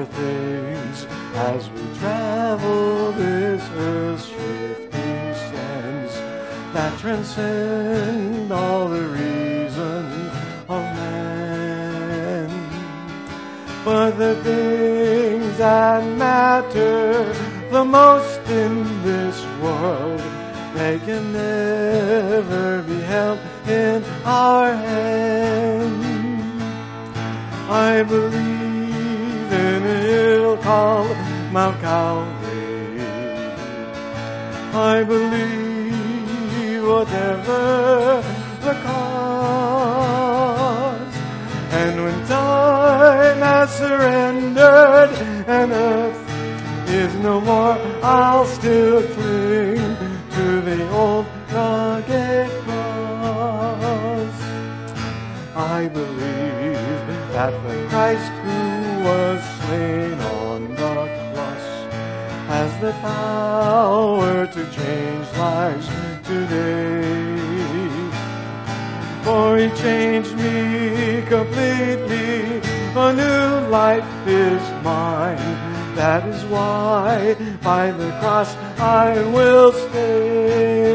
Things as we travel this earth's shifty sands that transcend all the reason of man. But the things that matter the most in this world, they can never be held in our hand. I believe Mount Calvary. I believe whatever the cause. And when time has surrendered and earth is no more, I'll still cling to the old rugged cross. I believe that the Christ who was slain the power to change lives today. For he changed me completely, a new life is mine. That is why by the cross I will stay.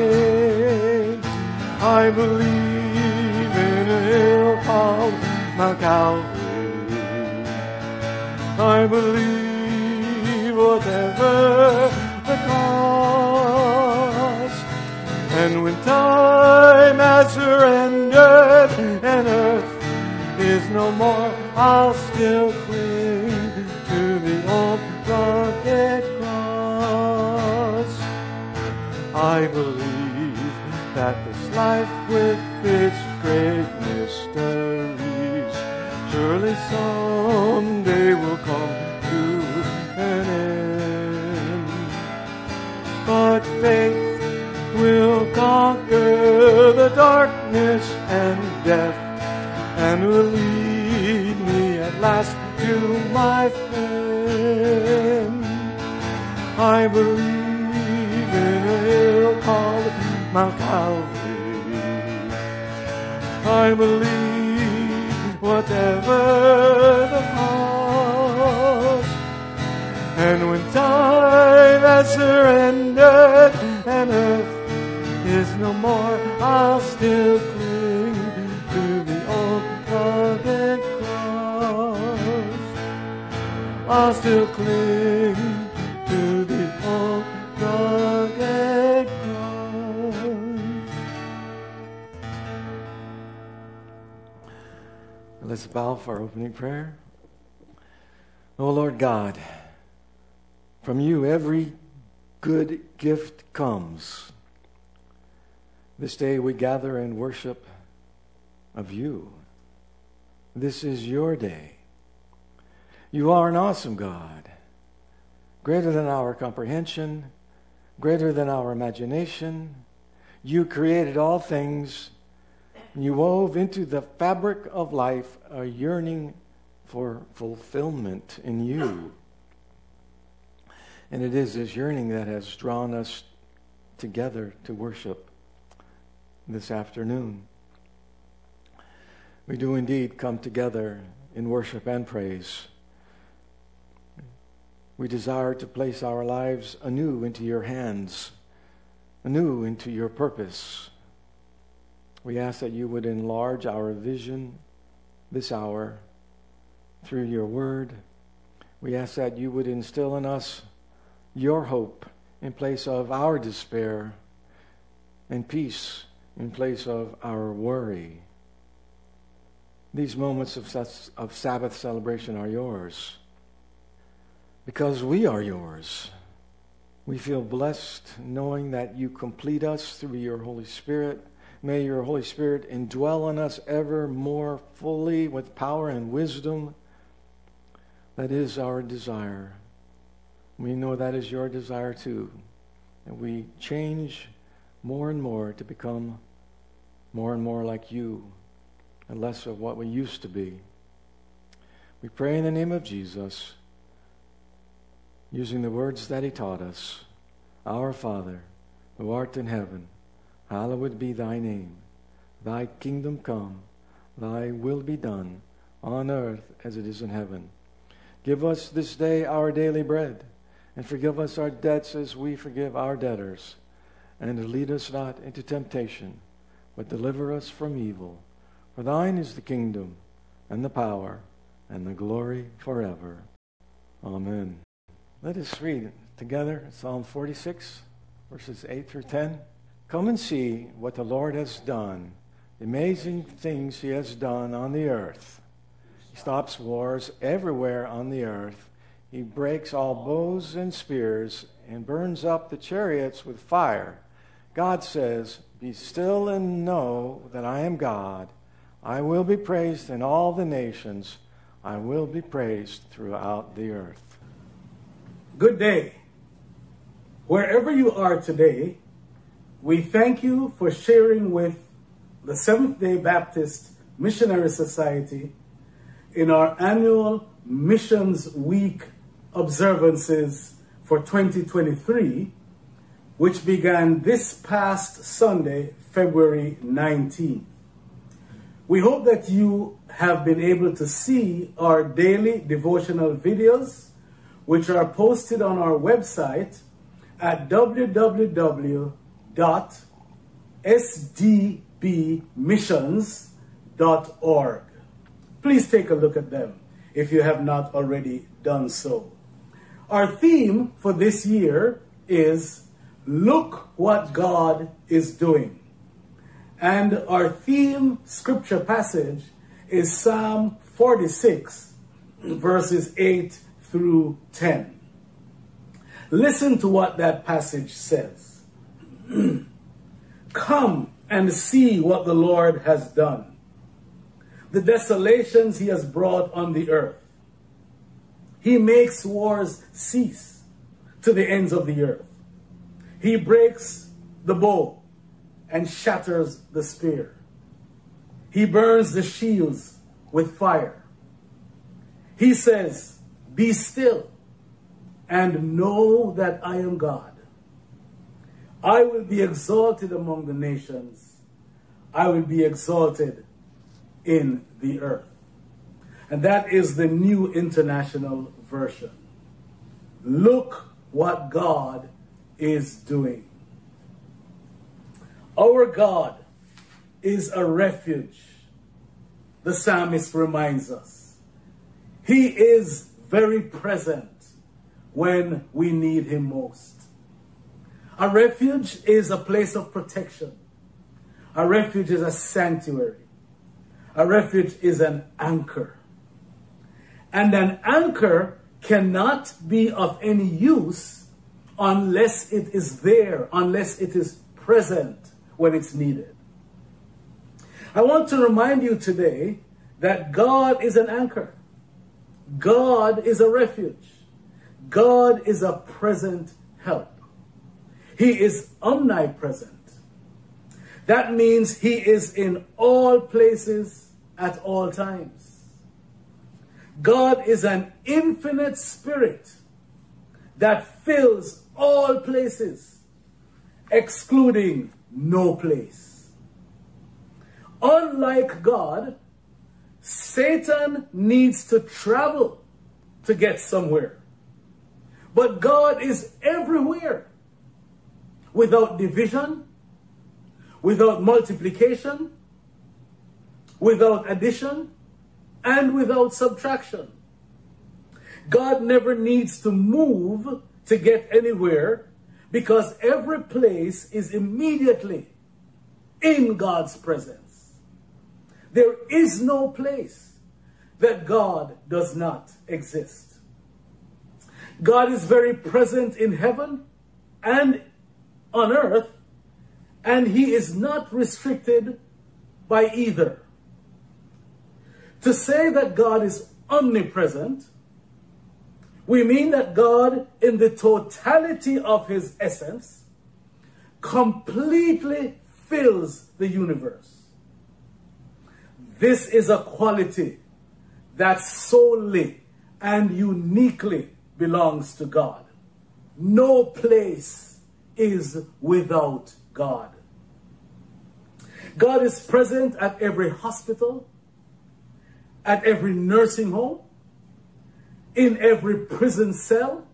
I believe in a hill called Mount Calvary. I believe whatever the cost. And when time has surrendered and earth is no more, I'll still cling to the old rugged cross. I believe that this life with its great mysteries surely someday will come the darkness and death and will lead me at last to my friend. I believe in a hill called Mount Calvary. I believe whatever the cost. And when time has surrendered and earth is no more, I'll still cling to the old rugged cross. I'll still cling to the old rugged cross. Let's bow for opening prayer. Oh Lord God, from you every good gift comes. This day we gather in worship of you. This is your day. You are an awesome God, greater than our comprehension, greater than our imagination. You created all things. And you wove into the fabric of life a yearning for fulfillment in you. And it is this yearning that has drawn us together to worship this afternoon. We do indeed come together in worship and praise. We desire to place our lives anew into your hands, anew into your purpose. We ask that you would enlarge our vision this hour through your word. We ask that you would instill in us your hope in place of our despair and peace in place of our worry. These moments of, of Sabbath celebration are yours because we are yours. We feel blessed knowing that you complete us through your Holy Spirit. May your Holy Spirit indwell in us ever more fully with power and wisdom. That is our desire. We know that is your desire too. And we change more and more to become more and more like you and less of what we used to be. We pray in the name of Jesus, using the words that he taught us Our Father, who art in heaven, hallowed be thy name. Thy kingdom come, thy will be done, on earth as it is in heaven. Give us this day our daily bread, and forgive us our debts as we forgive our debtors. And lead us not into temptation, but deliver us from evil. For thine is the kingdom, and the power, and the glory forever. Amen. Let us read together Psalm 46, verses 8 through 10. Come and see what the Lord has done, the amazing things he has done on the earth. He stops wars everywhere on the earth. He breaks all bows and spears and burns up the chariots with fire. God says, Be still and know that I am God. I will be praised in all the nations. I will be praised throughout the earth. Good day. Wherever you are today, we thank you for sharing with the Seventh day Baptist Missionary Society in our annual Missions Week observances for 2023, which began this past Sunday, February 19th. We hope that you have been able to see our daily devotional videos, which are posted on our website at www.sdbmissions.org. Please take a look at them if you have not already done so. Our theme for this year is Look What God is Doing. And our theme scripture passage is Psalm 46, verses 8 through 10. Listen to what that passage says. Come and see what the Lord has done the desolations he has brought on the earth. He makes wars cease to the ends of the earth. He breaks the bow and shatters the spear. He burns the shields with fire. He says, Be still and know that I am God. I will be exalted among the nations. I will be exalted in the earth. And that is the New International Version. Look what God is doing. Our God is a refuge, the psalmist reminds us. He is very present when we need him most. A refuge is a place of protection. A refuge is a sanctuary. A refuge is an anchor. And an anchor cannot be of any use unless it is there, unless it is present when it's needed. I want to remind you today that God is an anchor. God is a refuge. God is a present help. He is omnipresent. That means He is in all places at all times. God is an infinite spirit that fills all places, excluding no place. Unlike God, Satan needs to travel to get somewhere. But God is everywhere without division, without multiplication, without addition and without subtraction. God never needs to move to get anywhere because every place is immediately in God's presence. There is no place that God does not exist. God is very present in heaven and on earth, and he is not restricted by either. To say that God is omnipresent, we mean that God, in the totality of his essence, completely fills the universe. This is a quality that solely and uniquely belongs to God. No place is without God. God is present at every hospital, at every nursing home, in every prison cell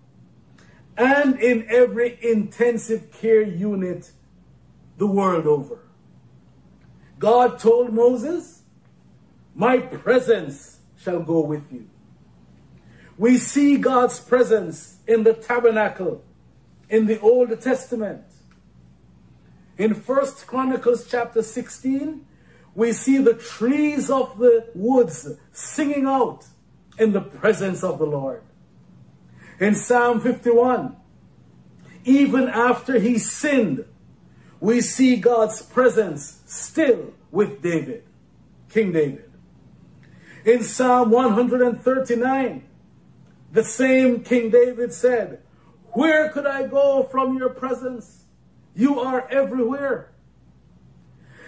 and in every intensive care unit the world over. God told Moses, My presence shall go with you. We see God's presence in the tabernacle in the Old Testament. In First Chronicles chapter 16, we see the trees of the woods singing out in the presence of the Lord. In Psalm 51, even after he sinned, we see God's presence still with David, King David. In Psalm 139, the same King David said, Where could I go from your presence? You are everywhere.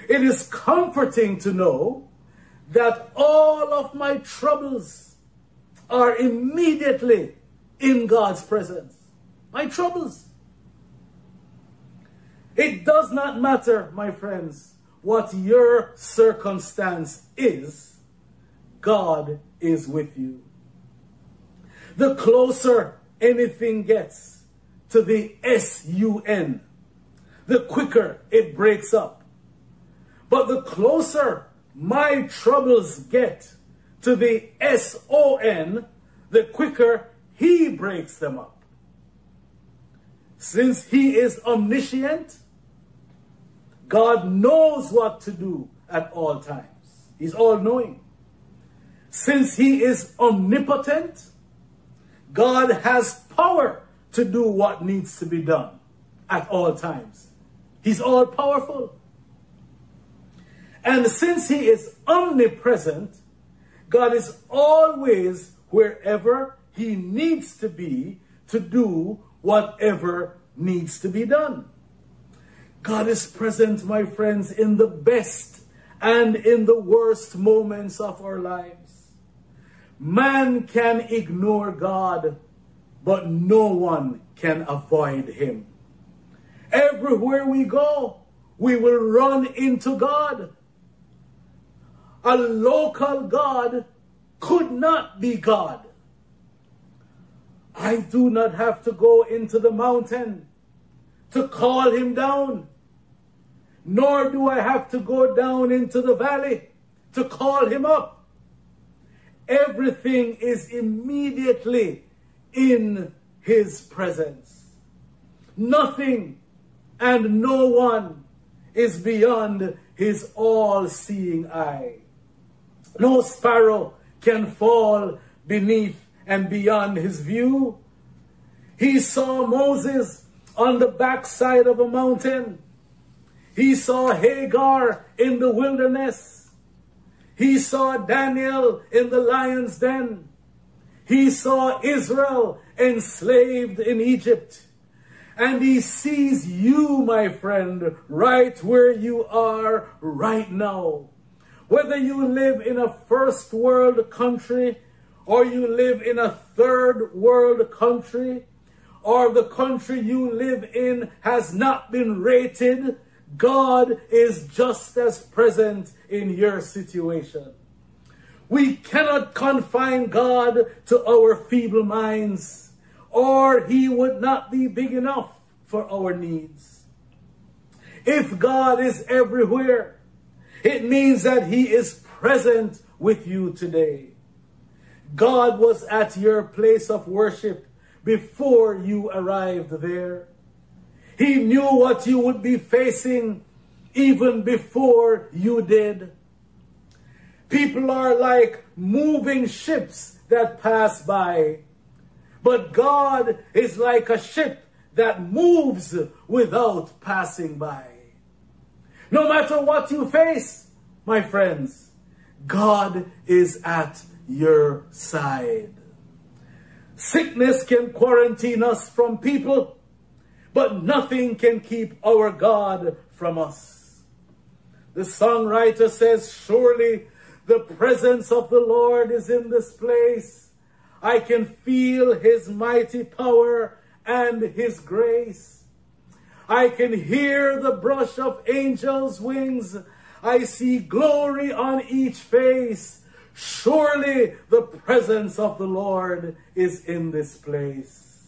It is comforting to know that all of my troubles are immediately in God's presence. My troubles. It does not matter, my friends, what your circumstance is, God is with you. The closer anything gets to the S-U-N, the quicker it breaks up. But the closer my troubles get to the S-O-N, the quicker he breaks them up. Since he is omniscient, God knows what to do at all times. He's all knowing. Since he is omnipotent, God has power to do what needs to be done at all times. He's all powerful. And since he is omnipresent, God is always wherever he needs to be to do whatever needs to be done. God is present, my friends, in the best and in the worst moments of our lives. Man can ignore God, but no one can avoid him. Everywhere we go, we will run into God. A local God could not be God. I do not have to go into the mountain to call him down, nor do I have to go down into the valley to call him up. Everything is immediately in his presence. Nothing and no one is beyond his all seeing eye. No sparrow can fall beneath and beyond his view. He saw Moses on the backside of a mountain. He saw Hagar in the wilderness. He saw Daniel in the lion's den. He saw Israel enslaved in Egypt. And he sees you, my friend, right where you are right now. Whether you live in a first world country or you live in a third world country, or the country you live in has not been rated, God is just as present in your situation. We cannot confine God to our feeble minds, or He would not be big enough for our needs. If God is everywhere, it means that He is present with you today. God was at your place of worship before you arrived there. He knew what you would be facing even before you did. People are like moving ships that pass by. But God is like a ship that moves without passing by. No matter what you face, my friends, God is at your side. Sickness can quarantine us from people, but nothing can keep our God from us. The songwriter says, Surely the presence of the Lord is in this place. I can feel his mighty power and his grace. I can hear the brush of angels' wings. I see glory on each face. Surely the presence of the Lord is in this place.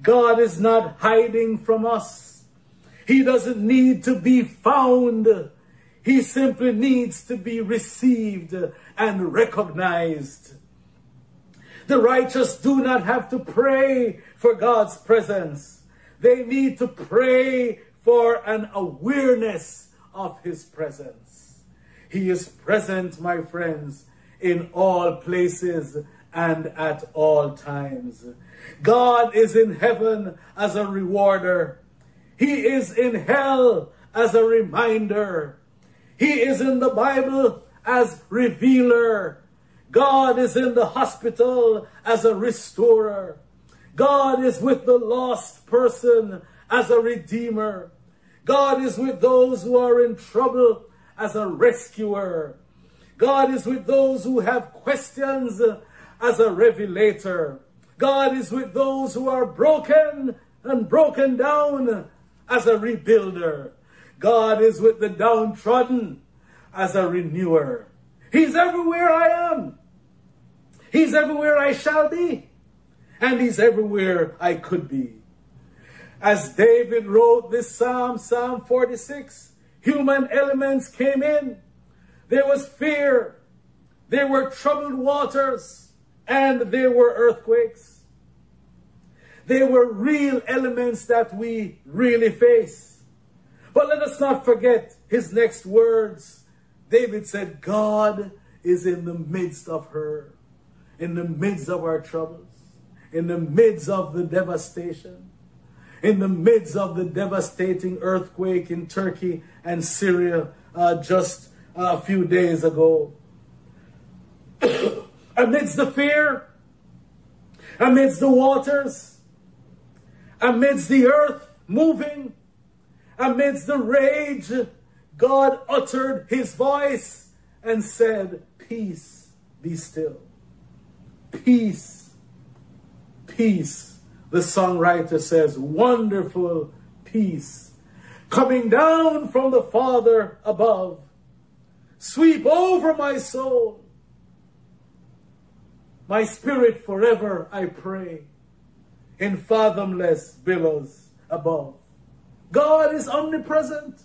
God is not hiding from us. He doesn't need to be found. He simply needs to be received and recognized. The righteous do not have to pray for God's presence. They need to pray for an awareness of His presence. He is present, my friends, in all places and at all times. God is in heaven as a rewarder. He is in hell as a reminder. He is in the Bible as revealer. God is in the hospital as a restorer. God is with the lost person as a redeemer. God is with those who are in trouble as a rescuer. God is with those who have questions as a revelator. God is with those who are broken and broken down as a rebuilder. God is with the downtrodden as a renewer. He's everywhere I am. He's everywhere I shall be. And He's everywhere I could be. As David wrote this Psalm, Psalm 46, human elements came in. There was fear. There were troubled waters. And there were earthquakes. There were real elements that we really face. But let us not forget his next words. David said, God is in the midst of her, in the midst of our troubles, in the midst of the devastation, in the midst of the devastating earthquake in Turkey and Syria uh, just a few days ago. amidst the fear, amidst the waters, amidst the earth moving, amidst the rage, God uttered his voice and said, Peace, be still. Peace, peace. The songwriter says, Wonderful peace coming down from the Father above. Sweep over my soul. My spirit forever, I pray, in fathomless billows above. God is omnipresent.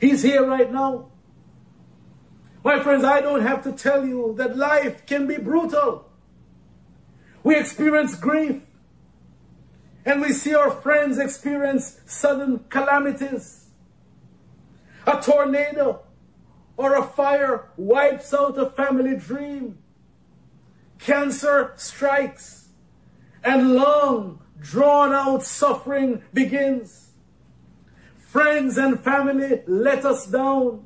He's here right now. My friends, I don't have to tell you that life can be brutal. We experience grief. And we see our friends experience sudden calamities. A tornado or a fire wipes out a family dream. Cancer strikes and long drawn out suffering begins. Friends and family let us down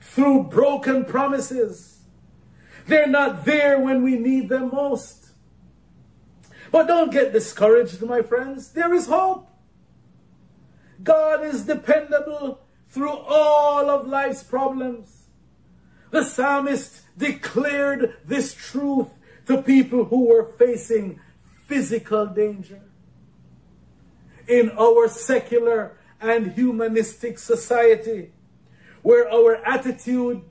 through broken promises. They're not there when we need them most. But don't get discouraged, my friends. There is hope. God is dependable through all of life's problems. The psalmist declared this truth to people who were facing physical danger. In our secular and humanistic society where our attitude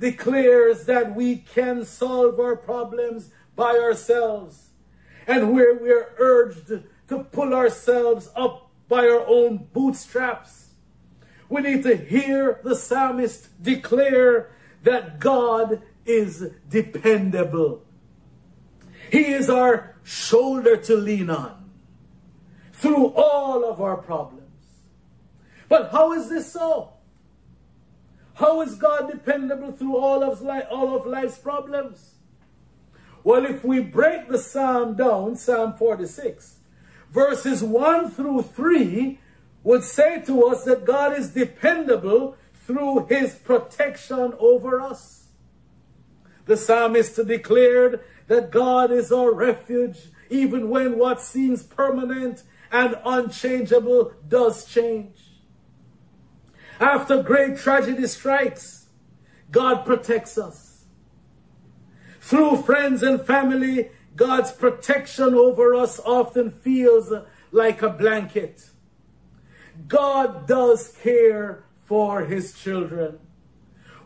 declares that we can solve our problems by ourselves and where we are urged to pull ourselves up by our own bootstraps. We need to hear the psalmist declare that God is dependable. He is our shoulder to lean on through all of our problems. But how is this so? How is God dependable through all of, all of life's problems? Well, if we break the psalm down, Psalm 46, verses 1 through 3 would say to us that God is dependable through his protection over us. The psalmist declared that God is our refuge even when what seems permanent and unchangeable does change. After great tragedy strikes, God protects us. Through friends and family, God's protection over us often feels like a blanket. God does care for his children.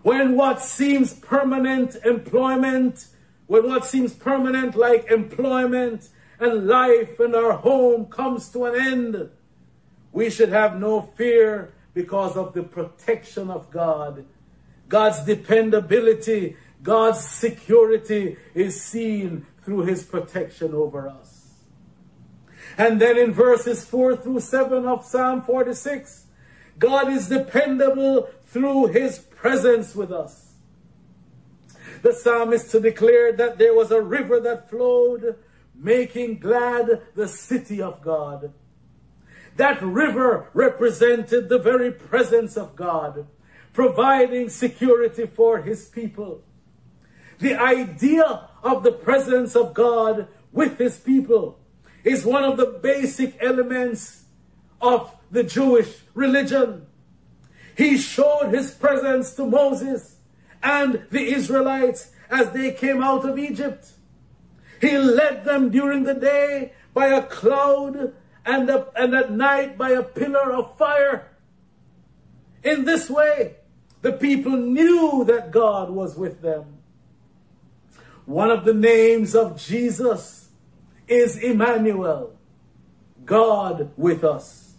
When what seems permanent employment, when what seems permanent like employment and life and our home comes to an end, we should have no fear because of the protection of God. God's dependability, God's security is seen through his protection over us. And then in verses 4 through 7 of Psalm 46, God is dependable through his presence with us. The psalmist declared that there was a river that flowed, making glad the city of God. That river represented the very presence of God, providing security for his people. The idea of the presence of God with his people is one of the basic elements of the Jewish religion. He showed his presence to Moses and the Israelites as they came out of Egypt. He led them during the day by a cloud and, a, and at night by a pillar of fire. In this way, the people knew that God was with them. One of the names of Jesus is Emmanuel, God with us.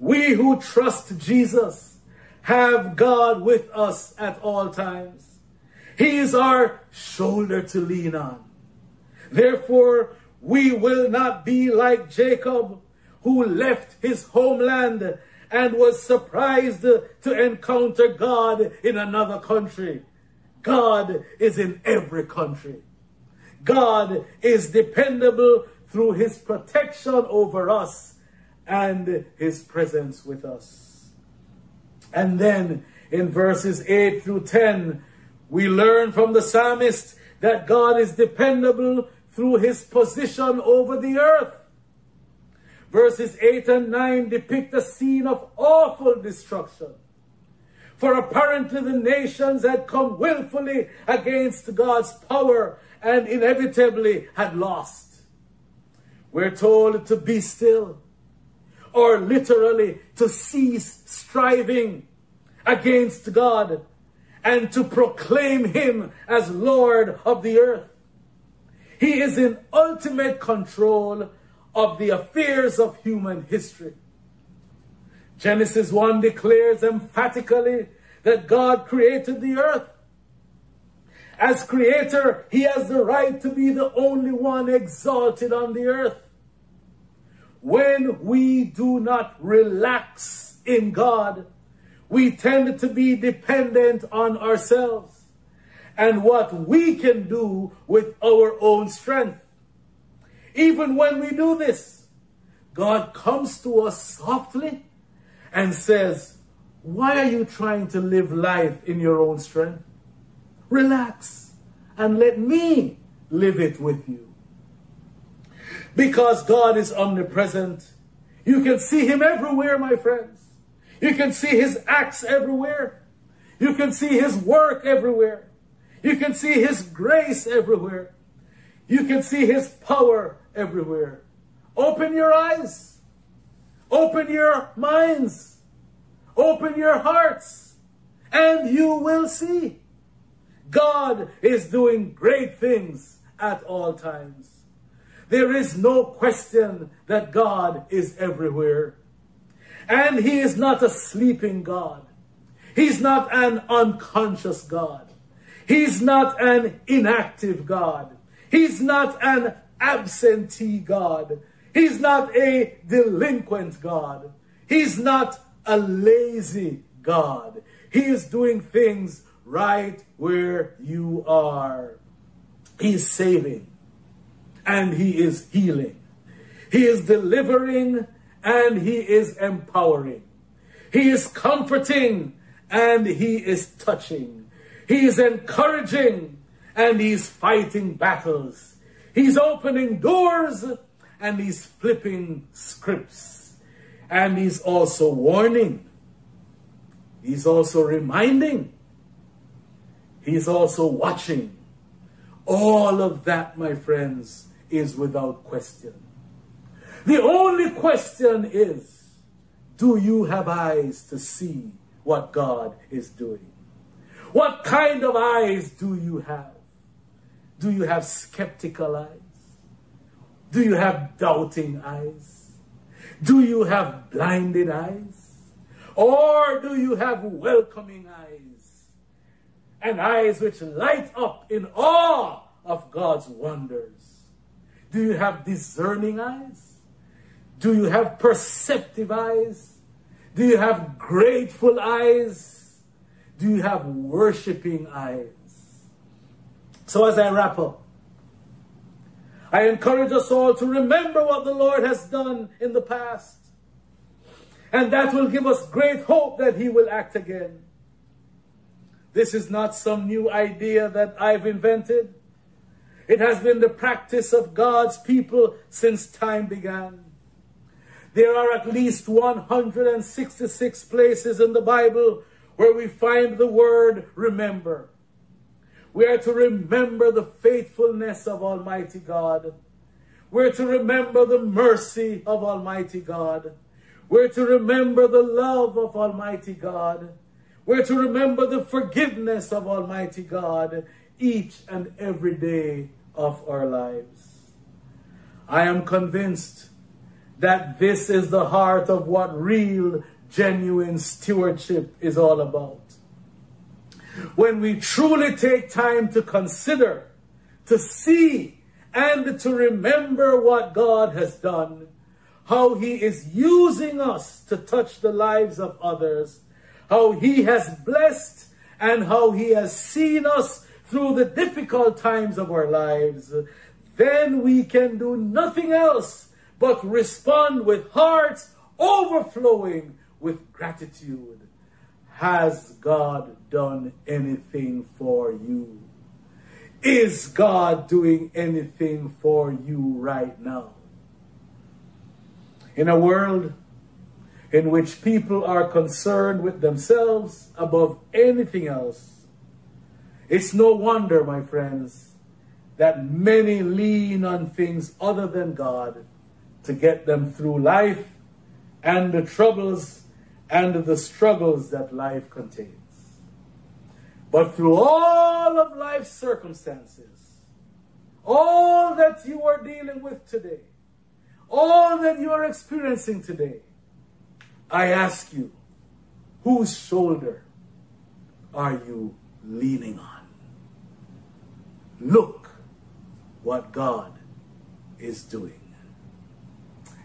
We who trust Jesus have God with us at all times. He is our shoulder to lean on. Therefore, we will not be like Jacob, who left his homeland and was surprised to encounter God in another country. God is in every country. God is dependable through his protection over us and his presence with us. And then in verses 8 through 10, we learn from the psalmist that God is dependable through his position over the earth. Verses 8 and 9 depict a scene of awful destruction. For apparently the nations had come willfully against God's power and inevitably had lost. We're told to be still, or literally to cease striving against God and to proclaim Him as Lord of the earth. He is in ultimate control of the affairs of human history. Genesis 1 declares emphatically that God created the earth. As creator, he has the right to be the only one exalted on the earth. When we do not relax in God, we tend to be dependent on ourselves and what we can do with our own strength. Even when we do this, God comes to us softly and says, Why are you trying to live life in your own strength? Relax and let me live it with you. Because God is omnipresent, you can see Him everywhere, my friends. You can see His acts everywhere. You can see His work everywhere. You can see His grace everywhere. You can see His power everywhere. Open your eyes. Open your minds. Open your hearts. And you will see. God is doing great things at all times. There is no question that God is everywhere. And He is not a sleeping God. He's not an unconscious God. He's not an inactive God. He's not an absentee God. He's not a delinquent God. He's not a lazy God. He is doing things right where you are. He is saving and he is healing. He is delivering and he is empowering. He is comforting and he is touching. He is encouraging and he's fighting battles. He's opening doors and he's flipping scripts. And he's also warning. He's also reminding. He's also watching. All of that, my friends, is without question. The only question is do you have eyes to see what God is doing? What kind of eyes do you have? Do you have skeptical eyes? Do you have doubting eyes? Do you have blinded eyes? Or do you have welcoming eyes? And eyes which light up in awe of God's wonders? Do you have discerning eyes? Do you have perceptive eyes? Do you have grateful eyes? Do you have worshiping eyes? So, as I wrap up, I encourage us all to remember what the Lord has done in the past. And that will give us great hope that He will act again. This is not some new idea that I've invented. It has been the practice of God's people since time began. There are at least 166 places in the Bible where we find the word remember. We are to remember the faithfulness of Almighty God. We're to remember the mercy of Almighty God. We're to remember the love of Almighty God. We're to remember the forgiveness of Almighty God each and every day of our lives. I am convinced that this is the heart of what real, genuine stewardship is all about. When we truly take time to consider, to see, and to remember what God has done, how He is using us to touch the lives of others, how He has blessed, and how He has seen us through the difficult times of our lives, then we can do nothing else but respond with hearts overflowing with gratitude. Has God done anything for you? Is God doing anything for you right now? In a world in which people are concerned with themselves above anything else, it's no wonder, my friends, that many lean on things other than God to get them through life and the troubles and the struggles that life contains. But through all of life's circumstances, all that you are dealing with today, all that you are experiencing today, I ask you, whose shoulder are you leaning on? Look what God is doing.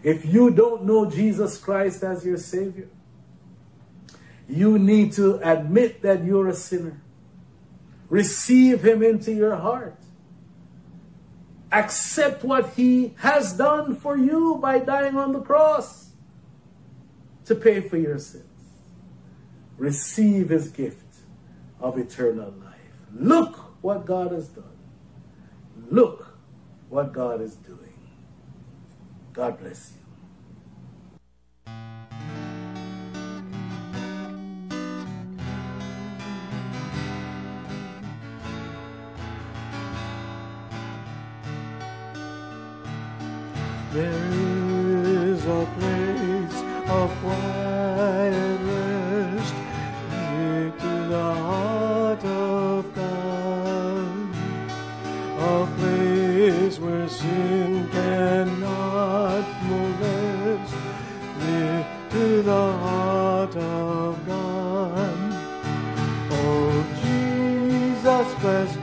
If you don't know Jesus Christ as your Savior, you need to admit that you're a sinner. Receive Him into your heart. Accept what He has done for you by dying on the cross to pay for your sins. Receive His gift of eternal life. Look what God has done. Look what God is doing. God bless you. There is a place of quiet rest near to the heart of God, a place where sin cannot molest, near to the heart of God. Oh, Jesus, blessed